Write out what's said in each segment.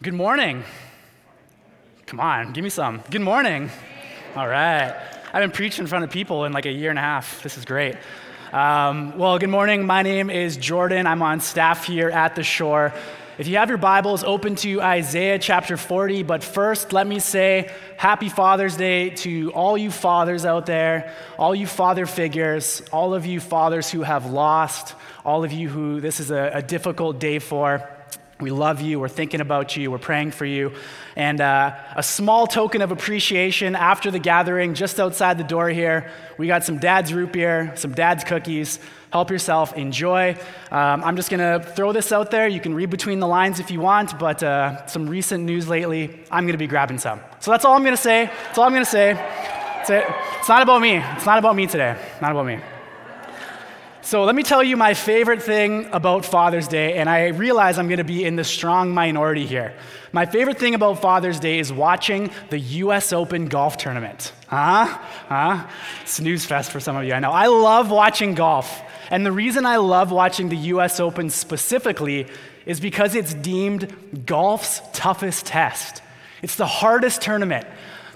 Good morning. Come on, give me some. Good morning. All right. I've been preaching in front of people in like a year and a half. This is great. Um, well, good morning. My name is Jordan. I'm on staff here at the shore. If you have your Bibles, open to Isaiah chapter 40. But first, let me say happy Father's Day to all you fathers out there, all you father figures, all of you fathers who have lost, all of you who this is a, a difficult day for. We love you. We're thinking about you. We're praying for you. And uh, a small token of appreciation after the gathering, just outside the door here, we got some dad's root beer, some dad's cookies. Help yourself, enjoy. Um, I'm just going to throw this out there. You can read between the lines if you want, but uh, some recent news lately, I'm going to be grabbing some. So that's all I'm going to say. That's all I'm going to say. It's not about me. It's not about me today. Not about me. So let me tell you my favorite thing about Father's Day, and I realize I'm going to be in the strong minority here. My favorite thing about Father's Day is watching the US Open golf tournament. Huh? Huh? Snooze fest for some of you, I know. I love watching golf. And the reason I love watching the US Open specifically is because it's deemed golf's toughest test. It's the hardest tournament.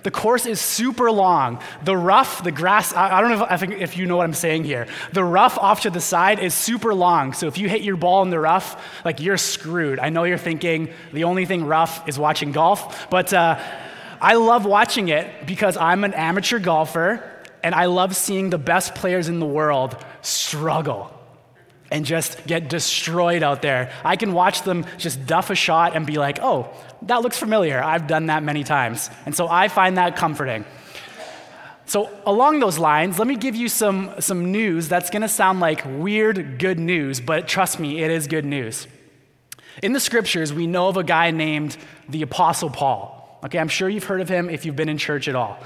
The course is super long. The rough, the grass, I, don't know if, if, you know what I'm saying here. The rough off to the side is super long. So if you hit your ball in the rough, like you're screwed. I know you're thinking the only thing rough is watching golf, but uh, I love watching it because I'm an amateur golfer and I love seeing the best players in the world struggle and just get destroyed out there. I can watch them just duff a shot and be like, oh, that looks familiar. I've done that many times. And so I find that comforting. So, along those lines, let me give you some, some news that's going to sound like weird good news, but trust me, it is good news. In the scriptures, we know of a guy named the Apostle Paul. Okay, I'm sure you've heard of him if you've been in church at all.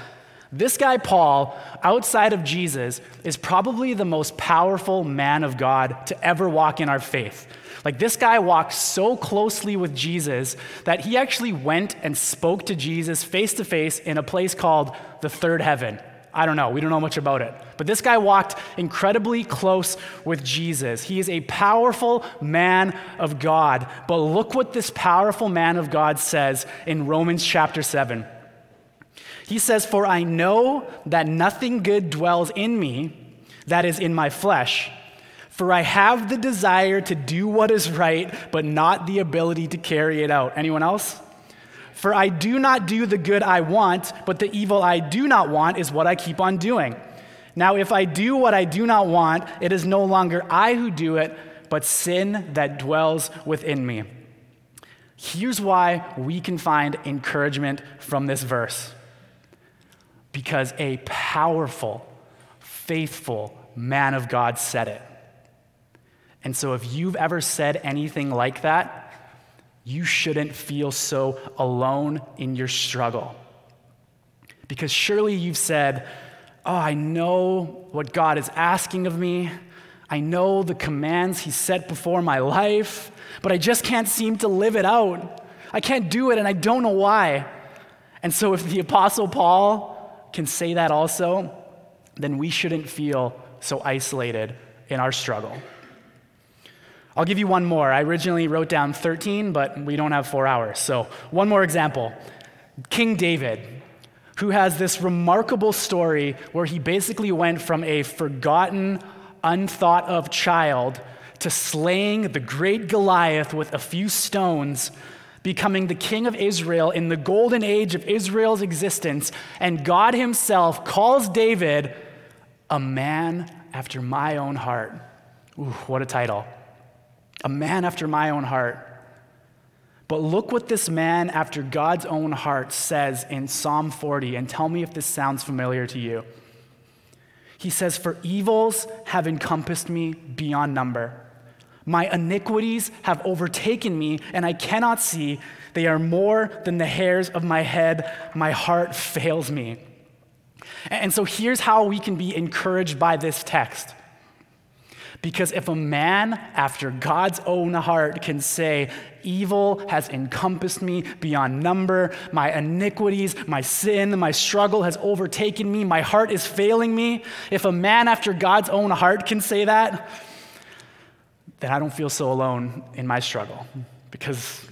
This guy, Paul, outside of Jesus, is probably the most powerful man of God to ever walk in our faith. Like, this guy walked so closely with Jesus that he actually went and spoke to Jesus face to face in a place called the third heaven. I don't know, we don't know much about it. But this guy walked incredibly close with Jesus. He is a powerful man of God. But look what this powerful man of God says in Romans chapter 7. He says, For I know that nothing good dwells in me, that is, in my flesh. For I have the desire to do what is right, but not the ability to carry it out. Anyone else? For I do not do the good I want, but the evil I do not want is what I keep on doing. Now, if I do what I do not want, it is no longer I who do it, but sin that dwells within me. Here's why we can find encouragement from this verse because a powerful, faithful man of God said it. And so, if you've ever said anything like that, you shouldn't feel so alone in your struggle. Because surely you've said, Oh, I know what God is asking of me. I know the commands He set before my life, but I just can't seem to live it out. I can't do it, and I don't know why. And so, if the Apostle Paul can say that also, then we shouldn't feel so isolated in our struggle. I'll give you one more. I originally wrote down 13, but we don't have four hours. So, one more example King David, who has this remarkable story where he basically went from a forgotten, unthought of child to slaying the great Goliath with a few stones becoming the king of Israel in the golden age of Israel's existence, and God Himself calls David a man after my own heart. Ooh, what a title. A man after my own heart. But look what this man after God's own heart says in Psalm 40, and tell me if this sounds familiar to you. He says, For evils have encompassed me beyond number. My iniquities have overtaken me, and I cannot see. They are more than the hairs of my head. My heart fails me. And so here's how we can be encouraged by this text. Because if a man after God's own heart can say, Evil has encompassed me beyond number, my iniquities, my sin, my struggle has overtaken me, my heart is failing me. If a man after God's own heart can say that, then I don't feel so alone in my struggle because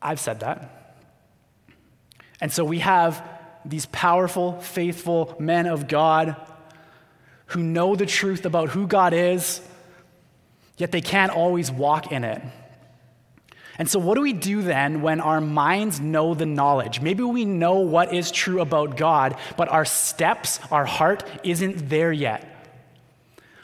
I've said that. And so we have these powerful, faithful men of God who know the truth about who God is, yet they can't always walk in it. And so, what do we do then when our minds know the knowledge? Maybe we know what is true about God, but our steps, our heart isn't there yet.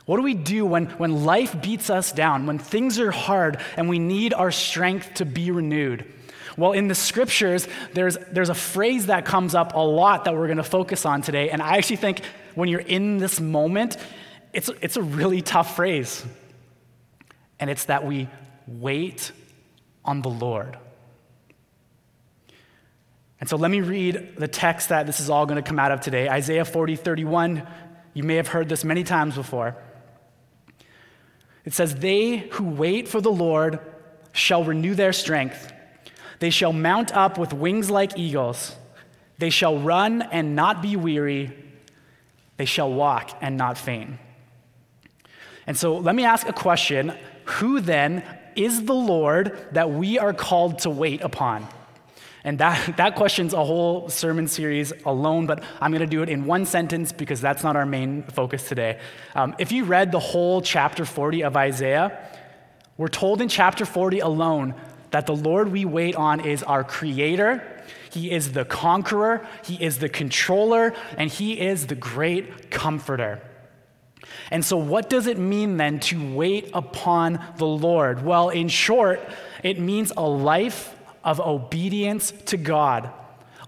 What do we do when, when life beats us down, when things are hard and we need our strength to be renewed? Well, in the scriptures, there's, there's a phrase that comes up a lot that we're going to focus on today. And I actually think when you're in this moment, it's, it's a really tough phrase. And it's that we wait on the Lord. And so let me read the text that this is all going to come out of today Isaiah 40, 31. You may have heard this many times before. It says, They who wait for the Lord shall renew their strength. They shall mount up with wings like eagles. They shall run and not be weary. They shall walk and not faint. And so let me ask a question Who then is the Lord that we are called to wait upon? And that, that question's a whole sermon series alone, but I'm going to do it in one sentence because that's not our main focus today. Um, if you read the whole chapter 40 of Isaiah, we're told in chapter 40 alone that the Lord we wait on is our creator, He is the conqueror, He is the controller, and He is the great comforter. And so, what does it mean then to wait upon the Lord? Well, in short, it means a life of obedience to God,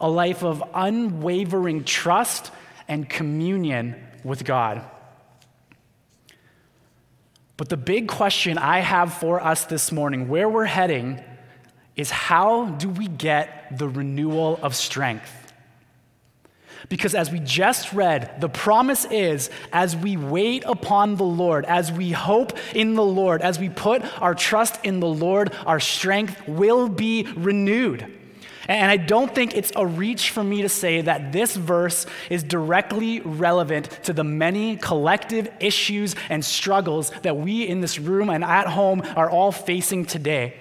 a life of unwavering trust and communion with God. But the big question I have for us this morning, where we're heading, is how do we get the renewal of strength? Because as we just read, the promise is as we wait upon the Lord, as we hope in the Lord, as we put our trust in the Lord, our strength will be renewed. And I don't think it's a reach for me to say that this verse is directly relevant to the many collective issues and struggles that we in this room and at home are all facing today.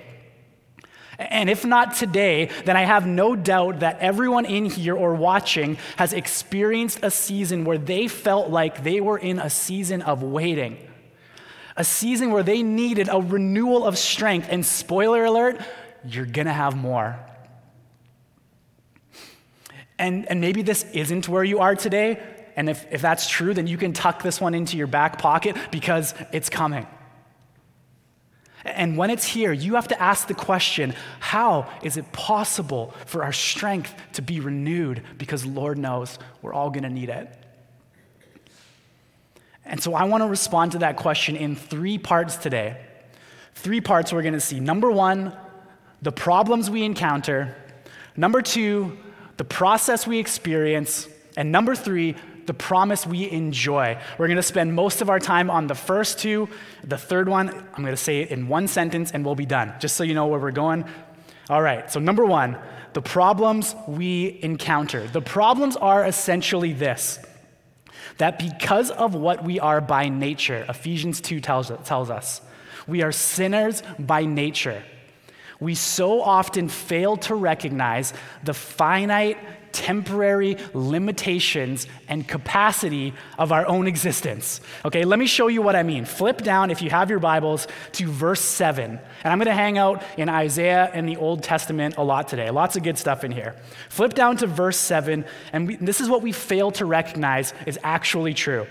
And if not today, then I have no doubt that everyone in here or watching has experienced a season where they felt like they were in a season of waiting, a season where they needed a renewal of strength. And spoiler alert, you're gonna have more. And, and maybe this isn't where you are today. And if, if that's true, then you can tuck this one into your back pocket because it's coming. And when it's here, you have to ask the question how is it possible for our strength to be renewed? Because Lord knows we're all going to need it. And so I want to respond to that question in three parts today. Three parts we're going to see. Number one, the problems we encounter. Number two, the process we experience. And number three, the promise we enjoy. We're going to spend most of our time on the first two. The third one, I'm going to say it in one sentence and we'll be done, just so you know where we're going. All right, so number one, the problems we encounter. The problems are essentially this that because of what we are by nature, Ephesians 2 tells, tells us, we are sinners by nature. We so often fail to recognize the finite temporary limitations and capacity of our own existence. Okay, let me show you what I mean. Flip down, if you have your Bibles, to verse 7. And I'm going to hang out in Isaiah and the Old Testament a lot today. Lots of good stuff in here. Flip down to verse 7, and we, this is what we fail to recognize is actually true.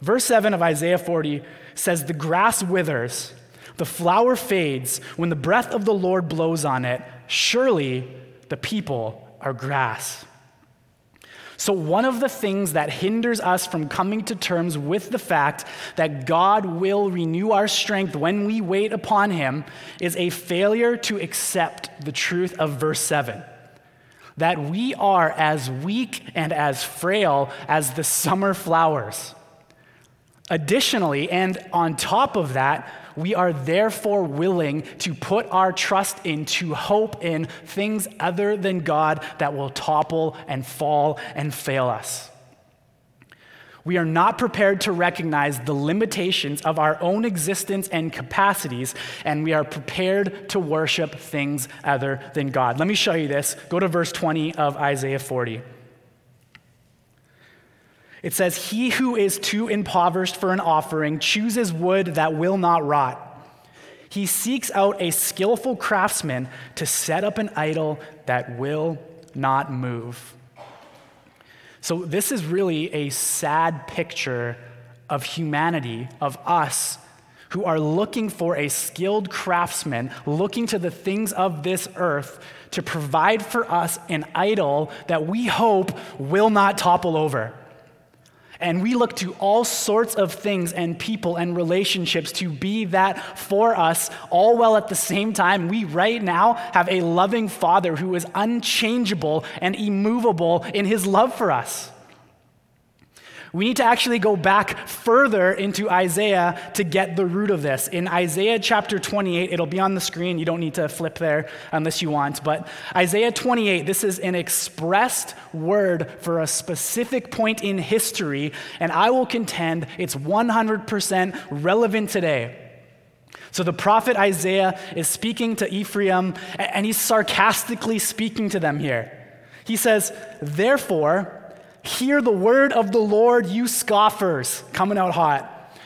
Verse 7 of Isaiah 40 says, The grass withers, the flower fades when the breath of the Lord blows on it. Surely the people are grass. So, one of the things that hinders us from coming to terms with the fact that God will renew our strength when we wait upon Him is a failure to accept the truth of verse 7 that we are as weak and as frail as the summer flowers. Additionally, and on top of that, we are therefore willing to put our trust in, to hope in things other than God that will topple and fall and fail us. We are not prepared to recognize the limitations of our own existence and capacities, and we are prepared to worship things other than God. Let me show you this. Go to verse 20 of Isaiah 40. It says, He who is too impoverished for an offering chooses wood that will not rot. He seeks out a skillful craftsman to set up an idol that will not move. So, this is really a sad picture of humanity, of us, who are looking for a skilled craftsman, looking to the things of this earth to provide for us an idol that we hope will not topple over. And we look to all sorts of things and people and relationships to be that for us, all while at the same time, we right now have a loving Father who is unchangeable and immovable in his love for us. We need to actually go back further into Isaiah to get the root of this. In Isaiah chapter 28, it'll be on the screen. You don't need to flip there unless you want. But Isaiah 28, this is an expressed word for a specific point in history, and I will contend it's 100% relevant today. So the prophet Isaiah is speaking to Ephraim, and he's sarcastically speaking to them here. He says, Therefore, Hear the word of the Lord, you scoffers, coming out hot,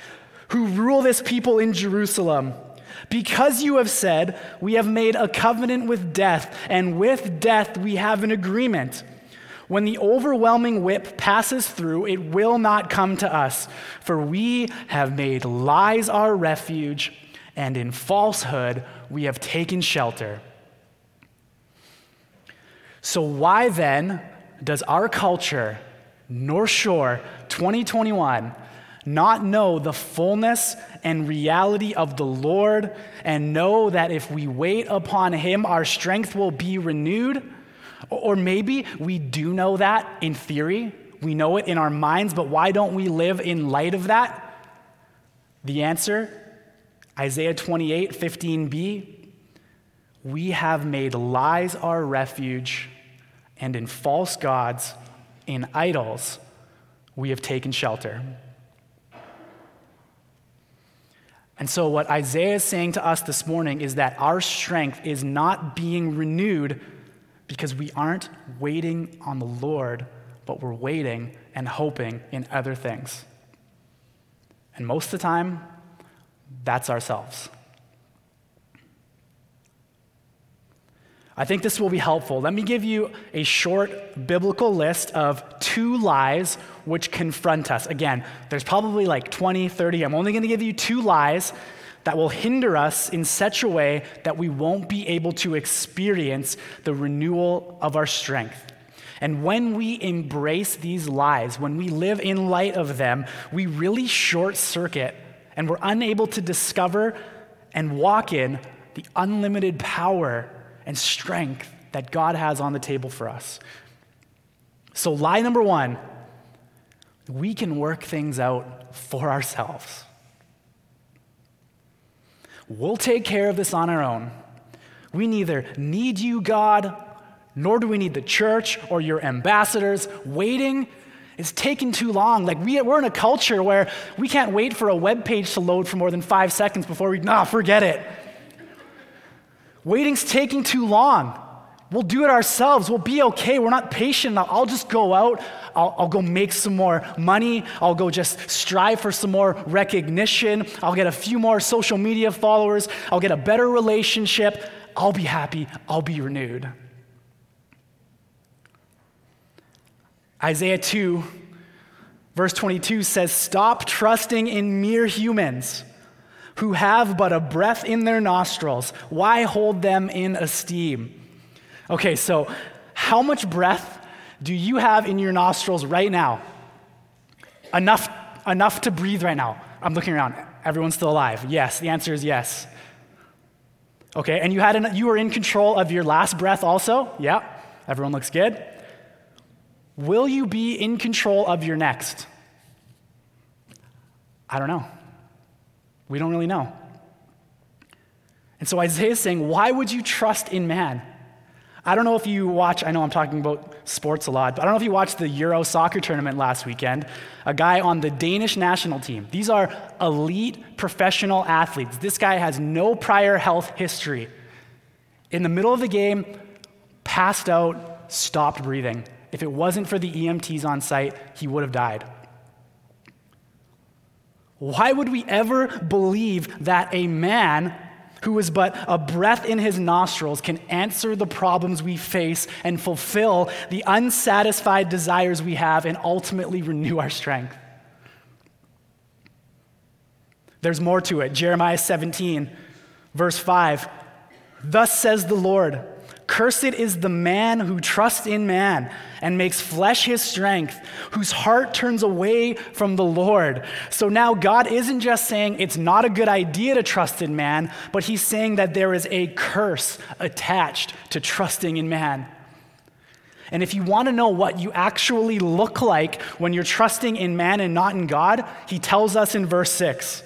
who rule this people in Jerusalem. Because you have said, We have made a covenant with death, and with death we have an agreement. When the overwhelming whip passes through, it will not come to us, for we have made lies our refuge, and in falsehood we have taken shelter. So, why then does our culture North Shore 2021 not know the fullness and reality of the Lord and know that if we wait upon Him, our strength will be renewed? Or maybe we do know that in theory, we know it in our minds, but why don't we live in light of that? The answer Isaiah 28 15b we have made lies our refuge, and in false gods in idols we have taken shelter. And so, what Isaiah is saying to us this morning is that our strength is not being renewed because we aren't waiting on the Lord, but we're waiting and hoping in other things. And most of the time, that's ourselves. I think this will be helpful. Let me give you a short biblical list of two lies which confront us. Again, there's probably like 20, 30. I'm only going to give you two lies that will hinder us in such a way that we won't be able to experience the renewal of our strength. And when we embrace these lies, when we live in light of them, we really short circuit and we're unable to discover and walk in the unlimited power and strength that God has on the table for us. So, lie number one we can work things out for ourselves. We'll take care of this on our own. We neither need you, God, nor do we need the church or your ambassadors. Waiting is taking too long. Like, we, we're in a culture where we can't wait for a web page to load for more than five seconds before we, nah, forget it. Waiting's taking too long. We'll do it ourselves. We'll be okay. We're not patient. I'll just go out. I'll, I'll, go make some more money. I'll go just strive for some more recognition. I'll get a few more social media followers. I'll get a better relationship. I'll be happy. I'll be renewed. Isaiah 2, verse 22 says, Stop trusting in mere humans who have but a breath in their nostrils. Why hold them in esteem? Okay, so how much breath do you have in your nostrils right now? Enough, enough to breathe right now. I'm looking around. Everyone's still alive. Yes, the answer is yes. Okay, and you, had an, you were in control of your last breath also? Yeah, everyone looks good. Will you be in control of your next? I don't know. We don't really know. And so Isaiah is saying, Why would you trust in man? I don't know if you watch, I know I'm talking about sports a lot, but I don't know if you watched the Euro soccer tournament last weekend. A guy on the Danish national team. These are elite professional athletes. This guy has no prior health history. In the middle of the game, passed out, stopped breathing. If it wasn't for the EMTs on site, he would have died. Why would we ever believe that a man who is but a breath in his nostrils, can answer the problems we face and fulfill the unsatisfied desires we have and ultimately renew our strength. There's more to it. Jeremiah 17, verse 5. Thus says the Lord. Cursed is the man who trusts in man and makes flesh his strength, whose heart turns away from the Lord. So now God isn't just saying it's not a good idea to trust in man, but he's saying that there is a curse attached to trusting in man. And if you want to know what you actually look like when you're trusting in man and not in God, he tells us in verse 6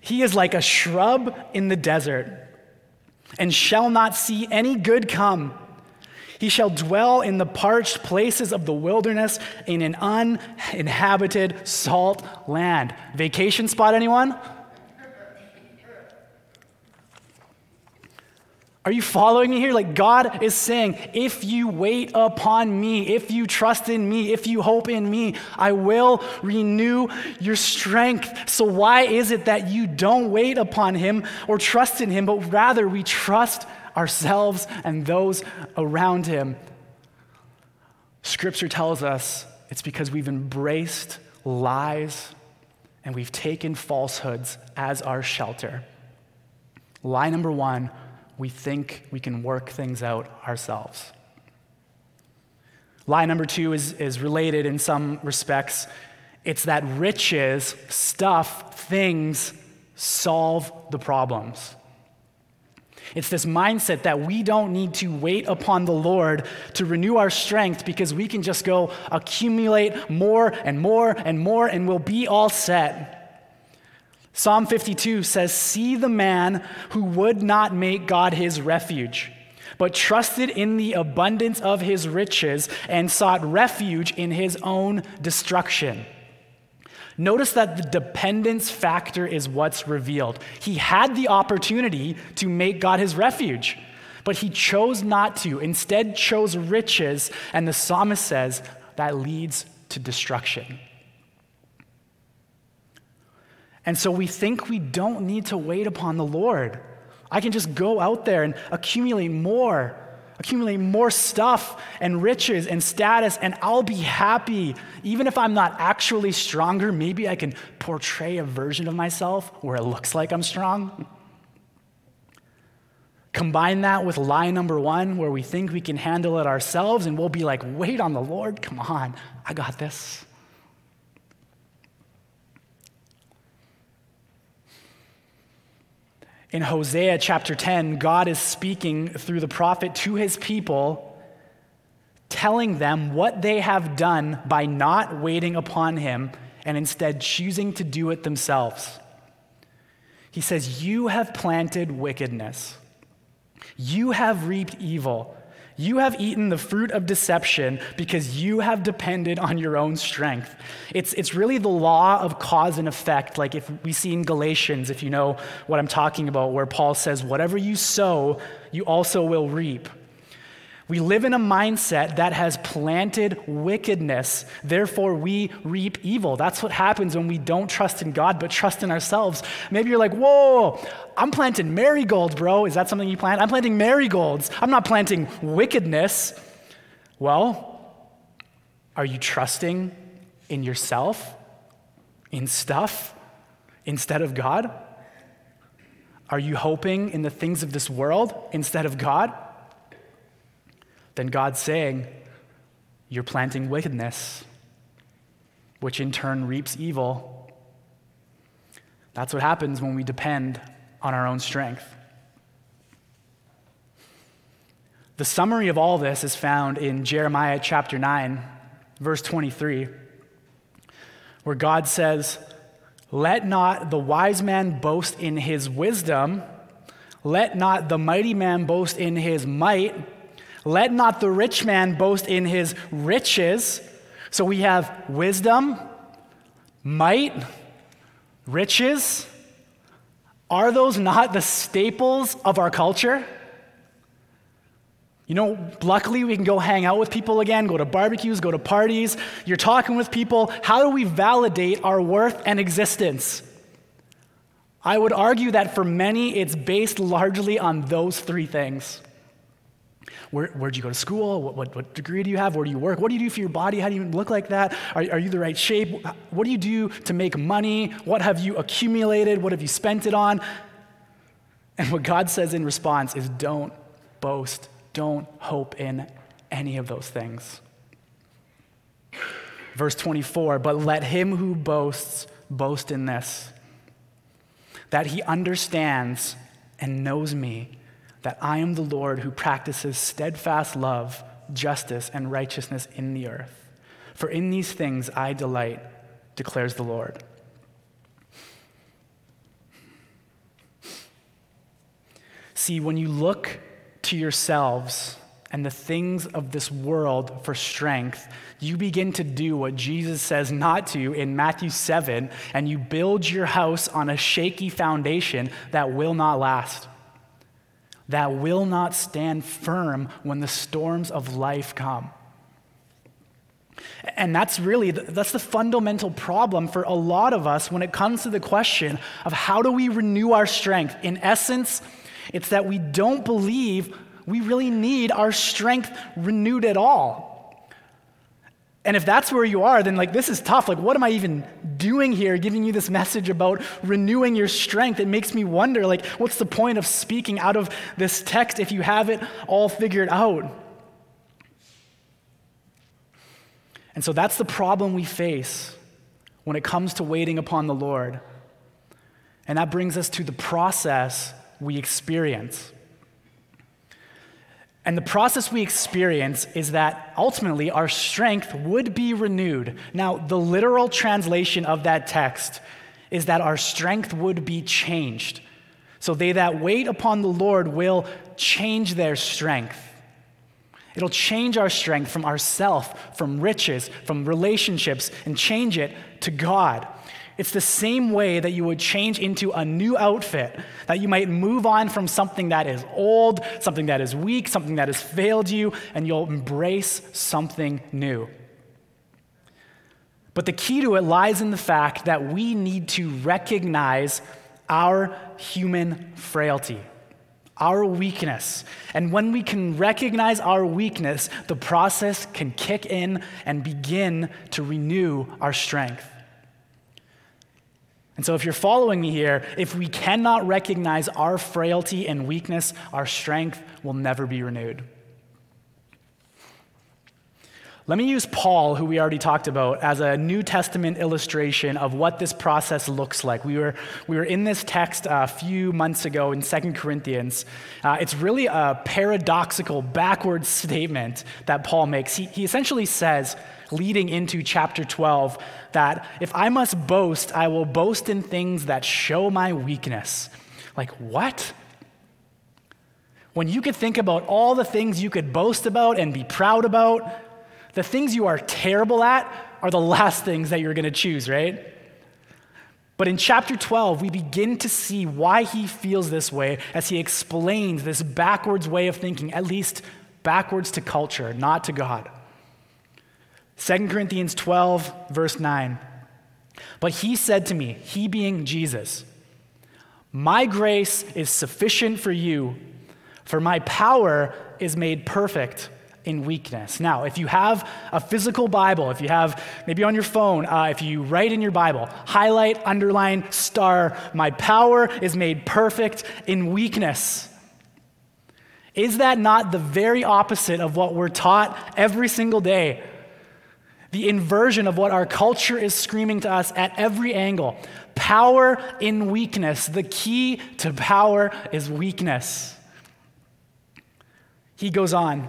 He is like a shrub in the desert and shall not see any good come. He shall dwell in the parched places of the wilderness in an uninhabited salt land. Vacation spot, anyone? Are you following me here? Like, God is saying, if you wait upon me, if you trust in me, if you hope in me, I will renew your strength. So, why is it that you don't wait upon him or trust in him, but rather we trust ourselves and those around him? Scripture tells us it's because we've embraced lies and we've taken falsehoods as our shelter. Lie number one we think we can work things out ourselves. Lie number two is, is related in some respects. It's that riches, stuff, things solve the problems. It's this mindset that we don't need to wait upon the Lord to renew our strength because we can just go accumulate more and more and more and we'll be all set. Psalm 52 says, See the man who would not make God his refuge, but trusted in the abundance of his riches and sought refuge in his own destruction. Notice that the dependence factor is what's revealed. He had the opportunity to make God his refuge, but he chose not to, instead, chose riches, and the psalmist says that leads to destruction. And so we think we don't need to wait upon the Lord. I can just go out there and accumulate more, accumulate more stuff and riches and status, and I'll be happy. Even if I'm not actually stronger, maybe I can portray a version of myself where it looks like I'm strong. Combine that with lie number one, where we think we can handle it ourselves, and we'll be like, wait on the Lord, come on, I got this. In Hosea chapter 10, God is speaking through the prophet to his people, telling them what they have done by not waiting upon him and instead choosing to do it themselves. He says, You have planted wickedness, you have reaped evil. You have eaten the fruit of deception because you have depended on your own strength. It's, it's really the law of cause and effect, like if we see in Galatians, if you know what I'm talking about, where Paul says, Whatever you sow, you also will reap. We live in a mindset that has planted wickedness, therefore, we reap evil. That's what happens when we don't trust in God but trust in ourselves. Maybe you're like, whoa, I'm planting marigolds, bro. Is that something you plant? I'm planting marigolds. I'm not planting wickedness. Well, are you trusting in yourself, in stuff, instead of God? Are you hoping in the things of this world instead of God? Then God's saying, You're planting wickedness, which in turn reaps evil. That's what happens when we depend on our own strength. The summary of all this is found in Jeremiah chapter 9, verse 23, where God says, Let not the wise man boast in his wisdom, let not the mighty man boast in his might Let not the rich man boast in his riches. So we have wisdom, might, riches. Are those not the staples of our culture? You know, luckily we can go hang out with people again, go to barbecues, go to parties. You're talking with people. How do we validate our worth and existence? I would argue that for many, it's based largely on those three things. Where, where'd you go to school? What, what, what, degree do you have? Where do you work? What do you do for your body? How do you look like that? Are, are you the right shape? What do you do to make money? What have you accumulated? What have you spent it on? And what God says in response is don't boast don't hope in any of those things. Verse 24, but let him who boasts boast in this, that he understands and knows me, that I am the Lord who practices steadfast love, justice, and righteousness in the earth. For in these things I delight, declares the Lord. See, when you look to yourselves and the things of this world for strength, you begin to do what Jesus says not to in Matthew 7, and you build your house on a shaky foundation that will not last, that will not stand firm when the storms of life come. And that's really that's the fundamental problem for a lot of us when it comes to the question of how do we renew our strength. In essence, it's that we don't believe we really need our strength renewed at all. And if that's where you are, then like this is tough. Like, what am I even doing here, giving you this message about renewing your strength? It makes me wonder, like, what's the point of speaking out of this text if you have it all figured out? And so that's the problem we face when it comes to waiting upon the Lord. And that brings us to the process we experience. And the process we experience is that ultimately our strength would be renewed. Now, the literal translation of that text is that our strength would be changed. So they that wait upon the Lord will change their strength. It'll change our strength from ourself, from riches, from relationships, and change it to God. It's the same way that you would change into a new outfit, that you might move on from something that is old, something that is weak, something that has failed you, and you'll embrace something new. But the key to it lies in the fact that we need to recognize our human frailty, our weakness. And when we can recognize our weakness, the process can kick in and begin to renew our strength. And so, if you're following me here, if we cannot recognize our frailty and weakness, our strength will never be renewed. Let me use Paul, who we already talked about, as a New Testament illustration of what this process looks like. We were, we were in this text a few months ago in 2 Corinthians. Uh, it's really a paradoxical, backward statement that Paul makes. He, he essentially says, leading into chapter 12 that if I must boast, I will boast in things that show my weakness. Like, what? When you could think about all the things you could boast about and be proud about, the things you are terrible at are the last things that you're going to choose, right? But in chapter 12, we begin to see why he feels this way as he explains this backwards way of thinking, at least backwards to culture, not to God. 2 Corinthians 12, verse 9. But he said to me, he being Jesus, My grace is sufficient for you, for my power is made perfect in weakness. Now, if you have a physical Bible, if you have maybe on your phone, uh, if you write in your Bible, highlight, underline, star, my power is made perfect in weakness. Is that not the very opposite of what we're taught every single day the inversion of what our culture is screaming to us at every angle. Power in weakness. The key to power is weakness. He goes on,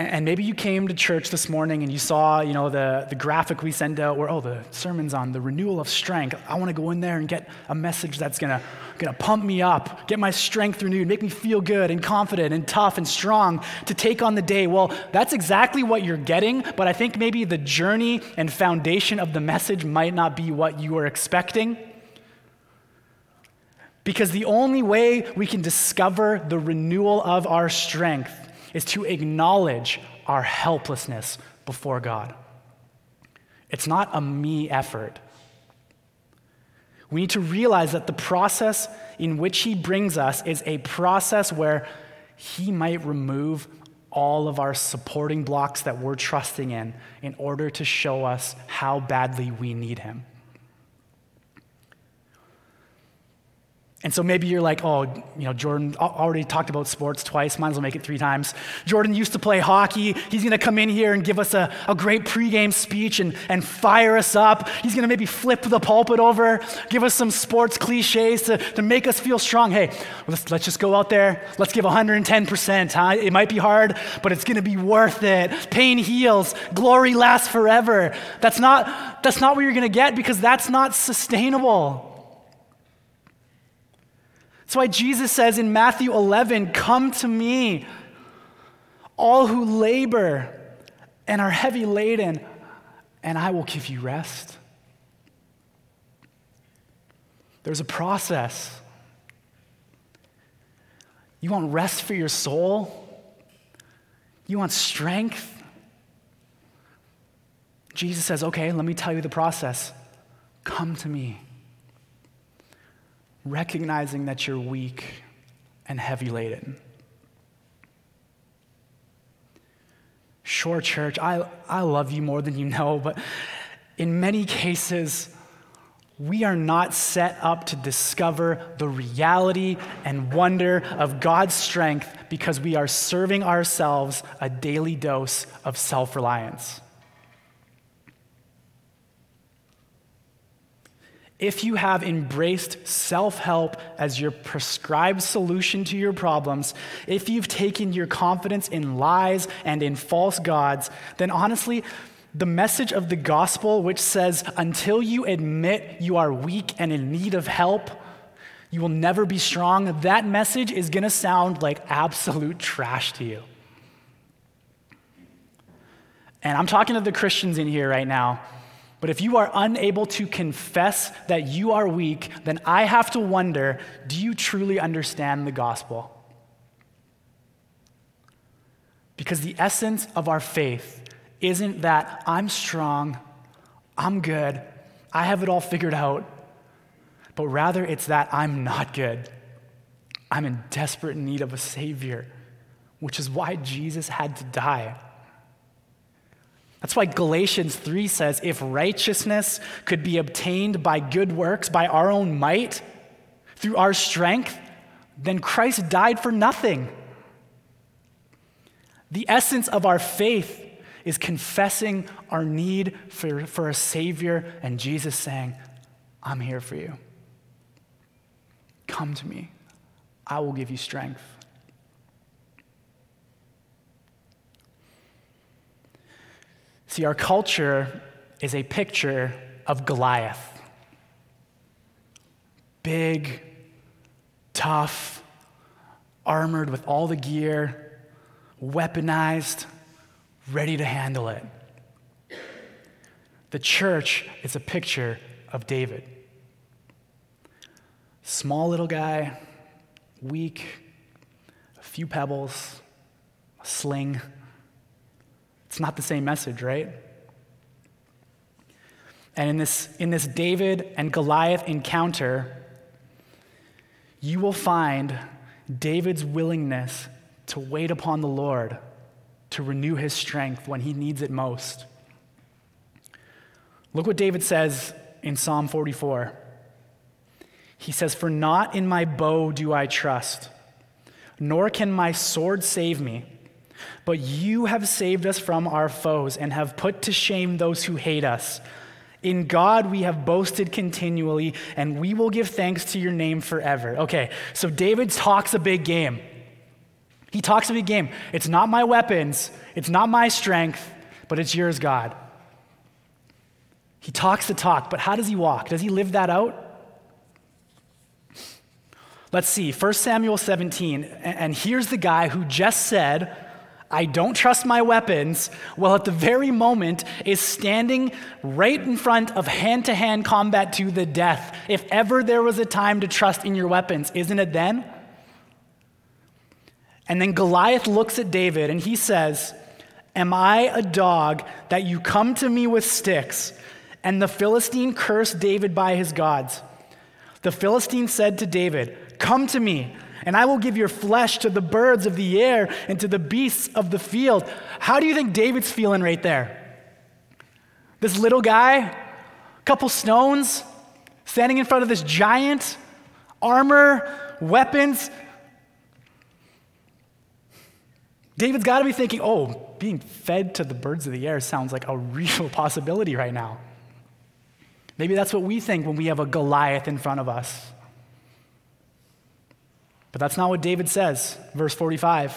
And maybe you came to church this morning and you saw, you know, the, the graphic we send out where, oh, the sermon's on the renewal of strength. I want to go in there and get a message that's going to gonna pump me up, get my strength renewed, make me feel good and confident and tough and strong to take on the day. Well, that's exactly what you're getting, but I think maybe the journey and foundation of the message might not be what you were expecting. Because the only way we can discover the renewal of our strength is to acknowledge our helplessness before God. It's not a me effort. We need to realize that the process in which He brings us is a process where He might remove all of our supporting blocks that we're trusting in in order to show us how badly we need Him. And so maybe you're like, oh, you know, Jordan already talked about sports twice, might as well make it three times. Jordan used to play hockey. He's going to come in here and give us a, a great pregame speech and, and fire us up. He's going to maybe flip the pulpit over, give us some sports cliches to, to make us feel strong. Hey, let's, let's just go out there. Let's give 110%. Huh? It might be hard, but it's going to be worth it. Pain heals. Glory lasts forever. That's not, that's not what you're going to get because that's not sustainable. That's why Jesus says in Matthew 11, Come to me, all who labor and are heavy laden, and I will give you rest. There's a process. You want rest for your soul? You want strength? Jesus says, Okay, let me tell you the process. Come to me recognizing that you're weak and heavy laden. Sure, church, I, I love you more than you know, but in many cases, we are not set up to discover the reality and wonder of God's strength because we are serving ourselves a daily dose of self reliance. If you have embraced self help as your prescribed solution to your problems, if you've taken your confidence in lies and in false gods, then honestly, the message of the gospel, which says, until you admit you are weak and in need of help, you will never be strong, that message is going to sound like absolute trash to you. And I'm talking to the Christians in here right now. But if you are unable to confess that you are weak, then I have to wonder do you truly understand the gospel? Because the essence of our faith isn't that I'm strong, I'm good, I have it all figured out, but rather it's that I'm not good. I'm in desperate need of a Savior, which is why Jesus had to die. That's why Galatians 3 says if righteousness could be obtained by good works, by our own might, through our strength, then Christ died for nothing. The essence of our faith is confessing our need for, for a Savior and Jesus saying, I'm here for you. Come to me, I will give you strength. See, our culture is a picture of Goliath big, tough, armored with all the gear, weaponized, ready to handle it. The church is a picture of David. Small little guy, weak, a few pebbles, a sling it's not the same message, right? And in this, in this David and Goliath encounter, you will find David's willingness to wait upon the Lord to renew his strength when he needs it most. Look what David says in Psalm 44. He says, For not in my bow do I trust, nor can my sword save me. But you have saved us from our foes and have put to shame those who hate us. In God we have boasted continually, and we will give thanks to your name forever. Okay, so David talks a big game. He talks a big game. It's not my weapons, it's not my strength, but it's yours, God. He talks the talk, but how does he walk? Does he live that out? Let's see, 1 Samuel 17, and here's the guy who just said, I don't trust my weapons, well, at the very moment is standing right in front of hand to hand combat to the death. If ever there was a time to trust in your weapons, isn't it then? And then Goliath looks at David and he says, Am I a dog that you come to me with sticks? And the Philistine cursed David by his gods. The Philistine said to David, Come to me and I will give your flesh to the birds of the air and to the beasts of the field. How do you think David's feeling right there? This little guy, a couple stones, standing in front of this giant, armor, weapons. David's got to be thinking, oh, being fed to the birds of the air sounds like a real possibility right now. Maybe that's what we think when we have a Goliath in front of us. But that's not what David says. Verse 45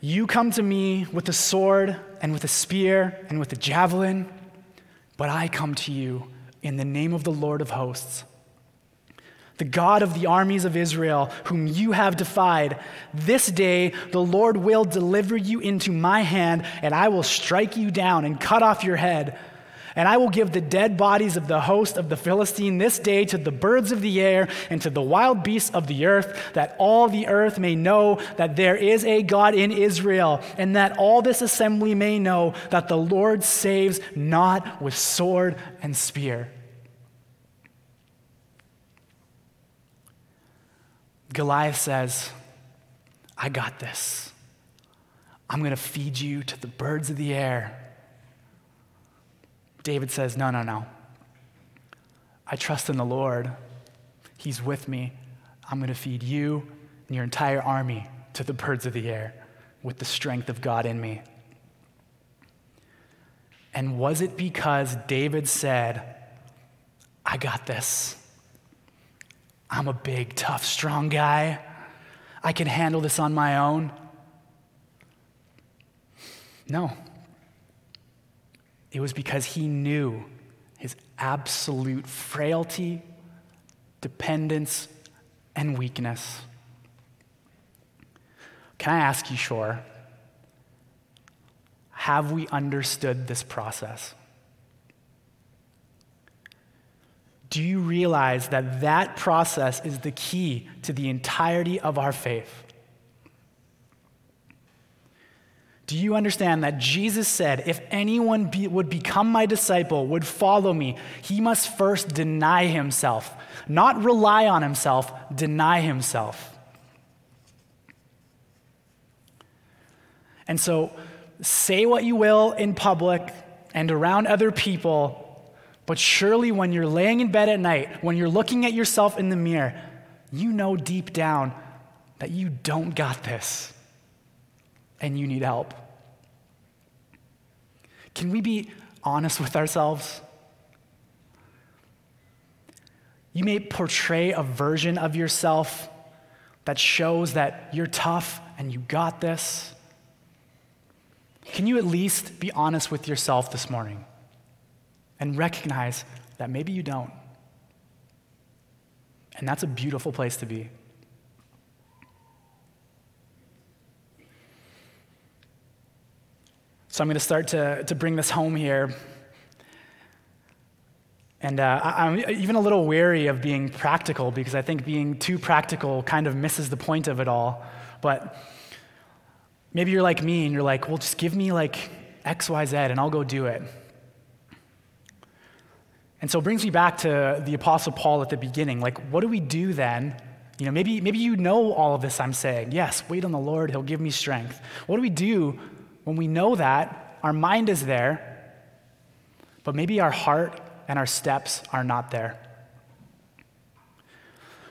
You come to me with a sword and with a spear and with a javelin, but I come to you in the name of the Lord of hosts. The God of the armies of Israel, whom you have defied, this day the Lord will deliver you into my hand, and I will strike you down and cut off your head. And I will give the dead bodies of the host of the Philistine this day to the birds of the air and to the wild beasts of the earth, that all the earth may know that there is a God in Israel, and that all this assembly may know that the Lord saves not with sword and spear. Goliath says, I got this. I'm going to feed you to the birds of the air David says, No, no, no. I trust in the Lord. He's with me. I'm going to feed you and your entire army to the birds of the air with the strength of God in me. And was it because David said, I got this? I'm a big, tough, strong guy. I can handle this on my own. No. It was because he knew his absolute frailty, dependence, and weakness. Can I ask you, Shore, have we understood this process? Do you realize that that process is the key to the entirety of our faith? Do you understand that Jesus said, if anyone be, would become my disciple, would follow me, he must first deny himself, not rely on himself, deny himself. And so, say what you will in public and around other people, but surely when you're laying in bed at night, when you're looking at yourself in the mirror, you know deep down that you don't got this and you need help. Can we be honest with ourselves? You may portray a version of yourself that shows that you're tough and you got this. Can you at least be honest with yourself this morning and recognize that maybe you don't? And that's a beautiful place to be. So I'm going to start to, to bring this home here. And uh, I'm even a little wary of being practical because I think being too practical kind of misses the point of it all. But maybe you're like me and you're like, well, just give me like X, Y, Z and I'll go do it. And so it brings me back to the Apostle Paul at the beginning. Like, what do we do then? You know, maybe, maybe you know all of this I'm saying. Yes, wait on the Lord, He'll give me strength. What do we do when we know that, our mind is there, but maybe our heart and our steps are not there.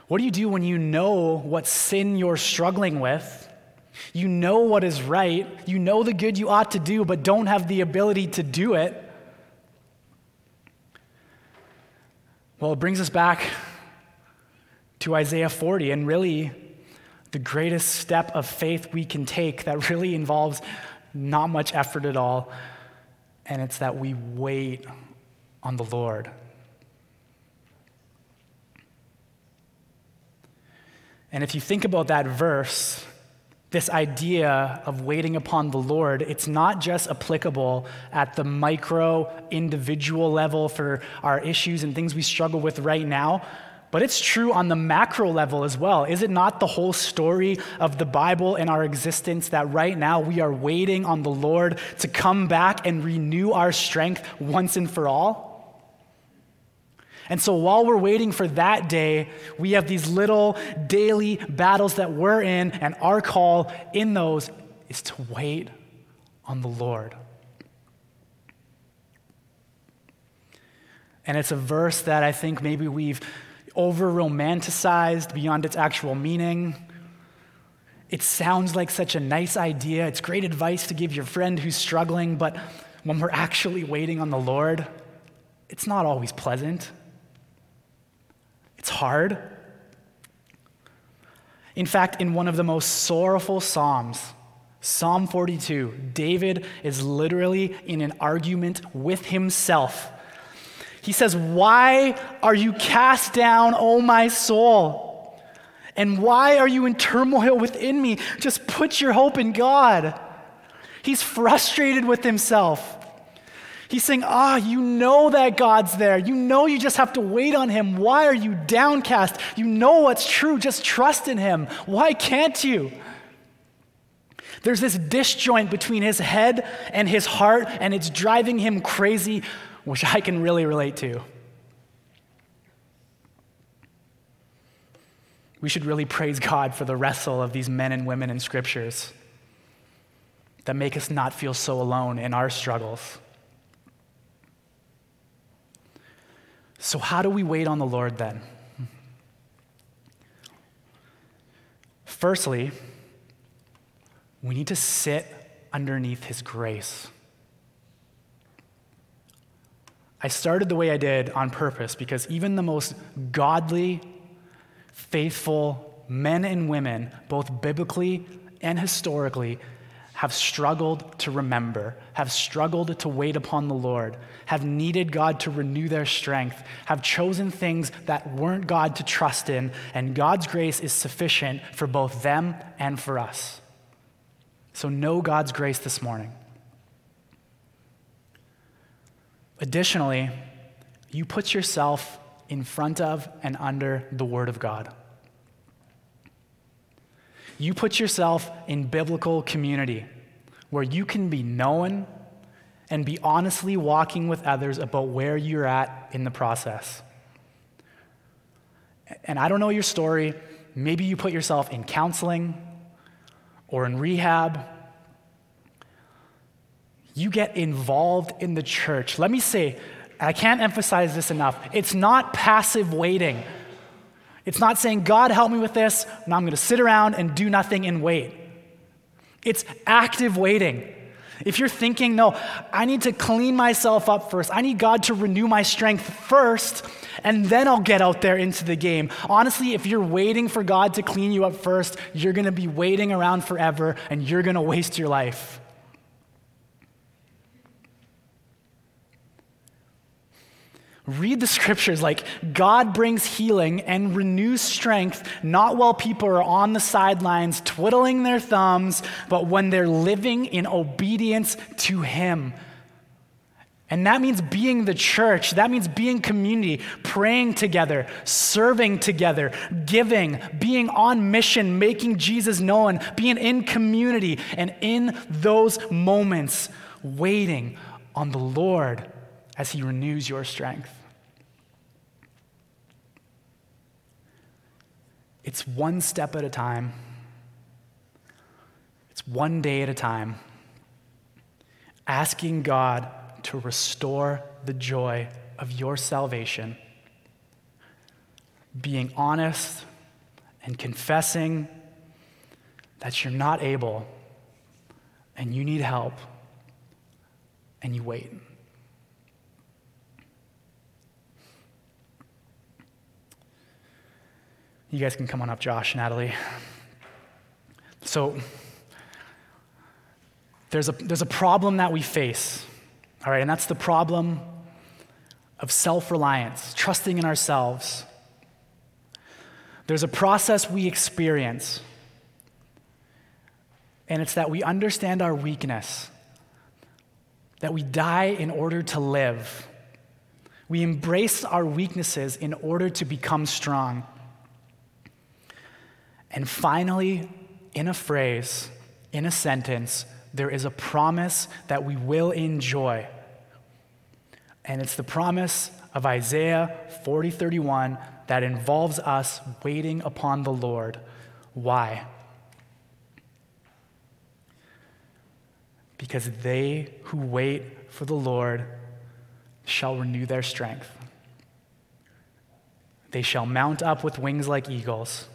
What do you do when you know what sin you're struggling with, You know what is right. You know the good you ought to do, but don't have the ability to do it. Well, it brings us back to Isaiah 40, and really the greatest step of faith we can take that really involves not much effort at all, and it's that we wait on the Lord. And if you think about that verse, this idea of waiting upon the Lord, it's not just applicable at the micro individual level for our issues and things we struggle with right now, but it's true on the macro level as well. Is it not the whole story of the Bible and our existence that right now we are waiting on the Lord to come back and renew our strength once and for all? And so while we're waiting for that day, we have these little daily battles that we're in, and our call in those is to wait on the Lord. And it's a verse that I think maybe we've over romanticized beyond its actual meaning. It sounds like such a nice idea. It's great advice to give your friend who's struggling, but when we're actually waiting on the Lord, it's not always pleasant. It's hard. In fact, in one of the most sorrowful Psalms, Psalm 42, David is literally in an argument with himself. He says, Why are you cast down, O my soul? And why are you in turmoil within me? Just put your hope in God. He's frustrated with himself. He's saying, Ah, you know that God's there. You know you just have to wait on Him. Why are you downcast? You know what's true. Just trust in Him. Why can't you? There's this disjoint between his head and his heart, and it's driving him crazy, which I can really relate to. We should really praise God for the wrestle of these men and women in scriptures that make us not feel so alone in our struggles. So, how do we wait on the Lord then? Firstly, we need to sit underneath His grace. I started the way I did on purpose because even the most godly, faithful men and women, both biblically and historically, have struggled to remember, have struggled to wait upon the Lord, have needed God to renew their strength, have chosen things that weren't God to trust in, and God's grace is sufficient for both them and for us. So know God's grace this morning. Additionally, you put yourself in front of and under the Word of God. You put yourself in biblical community where you can be known and be honestly walking with others about where you're at in the process. And I don't know your story. Maybe you put yourself in counseling or in rehab. You get involved in the church. Let me say, I can't emphasize this enough. It's not passive waiting. It's not saying, God, help me with this, and I'm going to sit around and do nothing and wait. It's active waiting. If you're thinking, no, I need to clean myself up first, I need God to renew my strength first, and then I'll get out there into the game. Honestly, if you're waiting for God to clean you up first, you're going to be waiting around forever and you're going to waste your life. Read the scriptures like God brings healing and renews strength, not while people are on the sidelines twiddling their thumbs, but when they're living in obedience to Him. And that means being the church. That means being community, praying together, serving together, giving, being on mission, making Jesus known, being in community, and in those moments, waiting on the Lord as He renews your strength. It's one step at a time, it's one day at a time. Asking God to restore the joy of your salvation, being honest and confessing that you're not able and you need help and you wait. You guys can come on up, Josh, Natalie. So, there's a, there's a problem that we face, all right, and that's the problem of self reliance, trusting in ourselves. There's a process we experience, and it's that we understand our weakness, that we die in order to live. We embrace our weaknesses in order to become strong. And finally, in a phrase, in a sentence, there is a promise that we will enjoy. And it's the promise of Isaiah 40 31 that involves us waiting upon the Lord. Why? Because they who wait for the Lord shall renew their strength. They shall mount up with wings like eagles.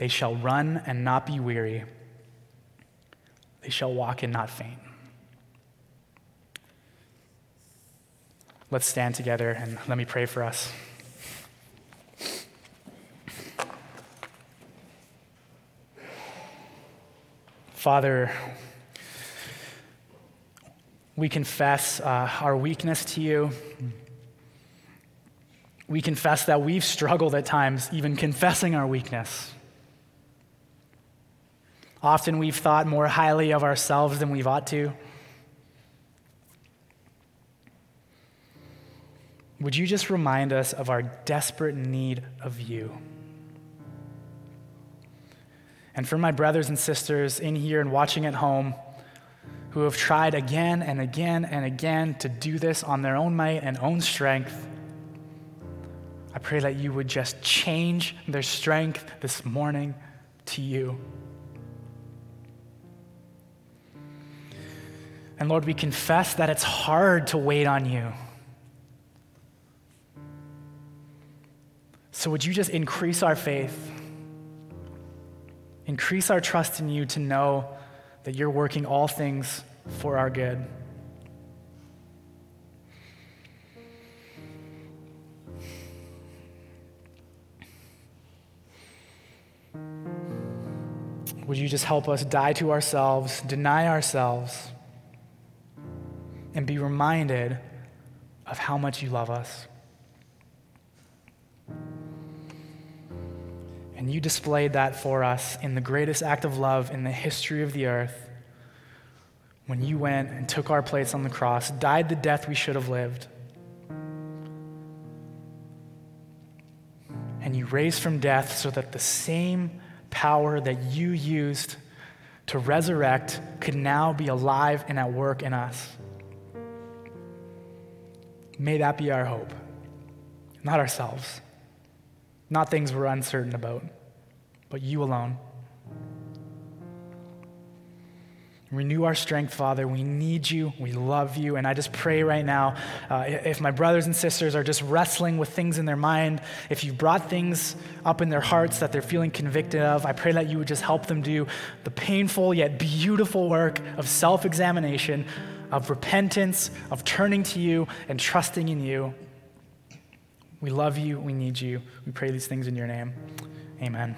They shall run and not be weary. They shall walk and not faint. Let's stand together and let me pray for us. Father, we confess uh, our weakness to you. We confess that we've struggled at times, even confessing our weakness. Often we've thought more highly of ourselves than we've ought to. Would you just remind us of our desperate need of you? And for my brothers and sisters in here and watching at home who have tried again and again and again to do this on their own might and own strength, I pray that you would just change their strength this morning to you. And Lord, we confess that it's hard to wait on you. So would you just increase our faith? Increase our trust in you to know that you're working all things for our good. Would you just help us die to ourselves, deny ourselves? And be reminded of how much you love us. And you displayed that for us in the greatest act of love in the history of the earth when you went and took our place on the cross, died the death we should have lived. And you raised from death so that the same power that you used to resurrect could now be alive and at work in us. May that be our hope, not ourselves, not things we're uncertain about, but you alone. Renew our strength, Father. We need you. We love you. And I just pray right now uh, if my brothers and sisters are just wrestling with things in their mind, if you've brought things up in their hearts that they're feeling convicted of, I pray that you would just help them do the painful yet beautiful work of self examination of repentance, of turning to you and trusting in you. We love you. We need you. We pray these things in your name. Amen.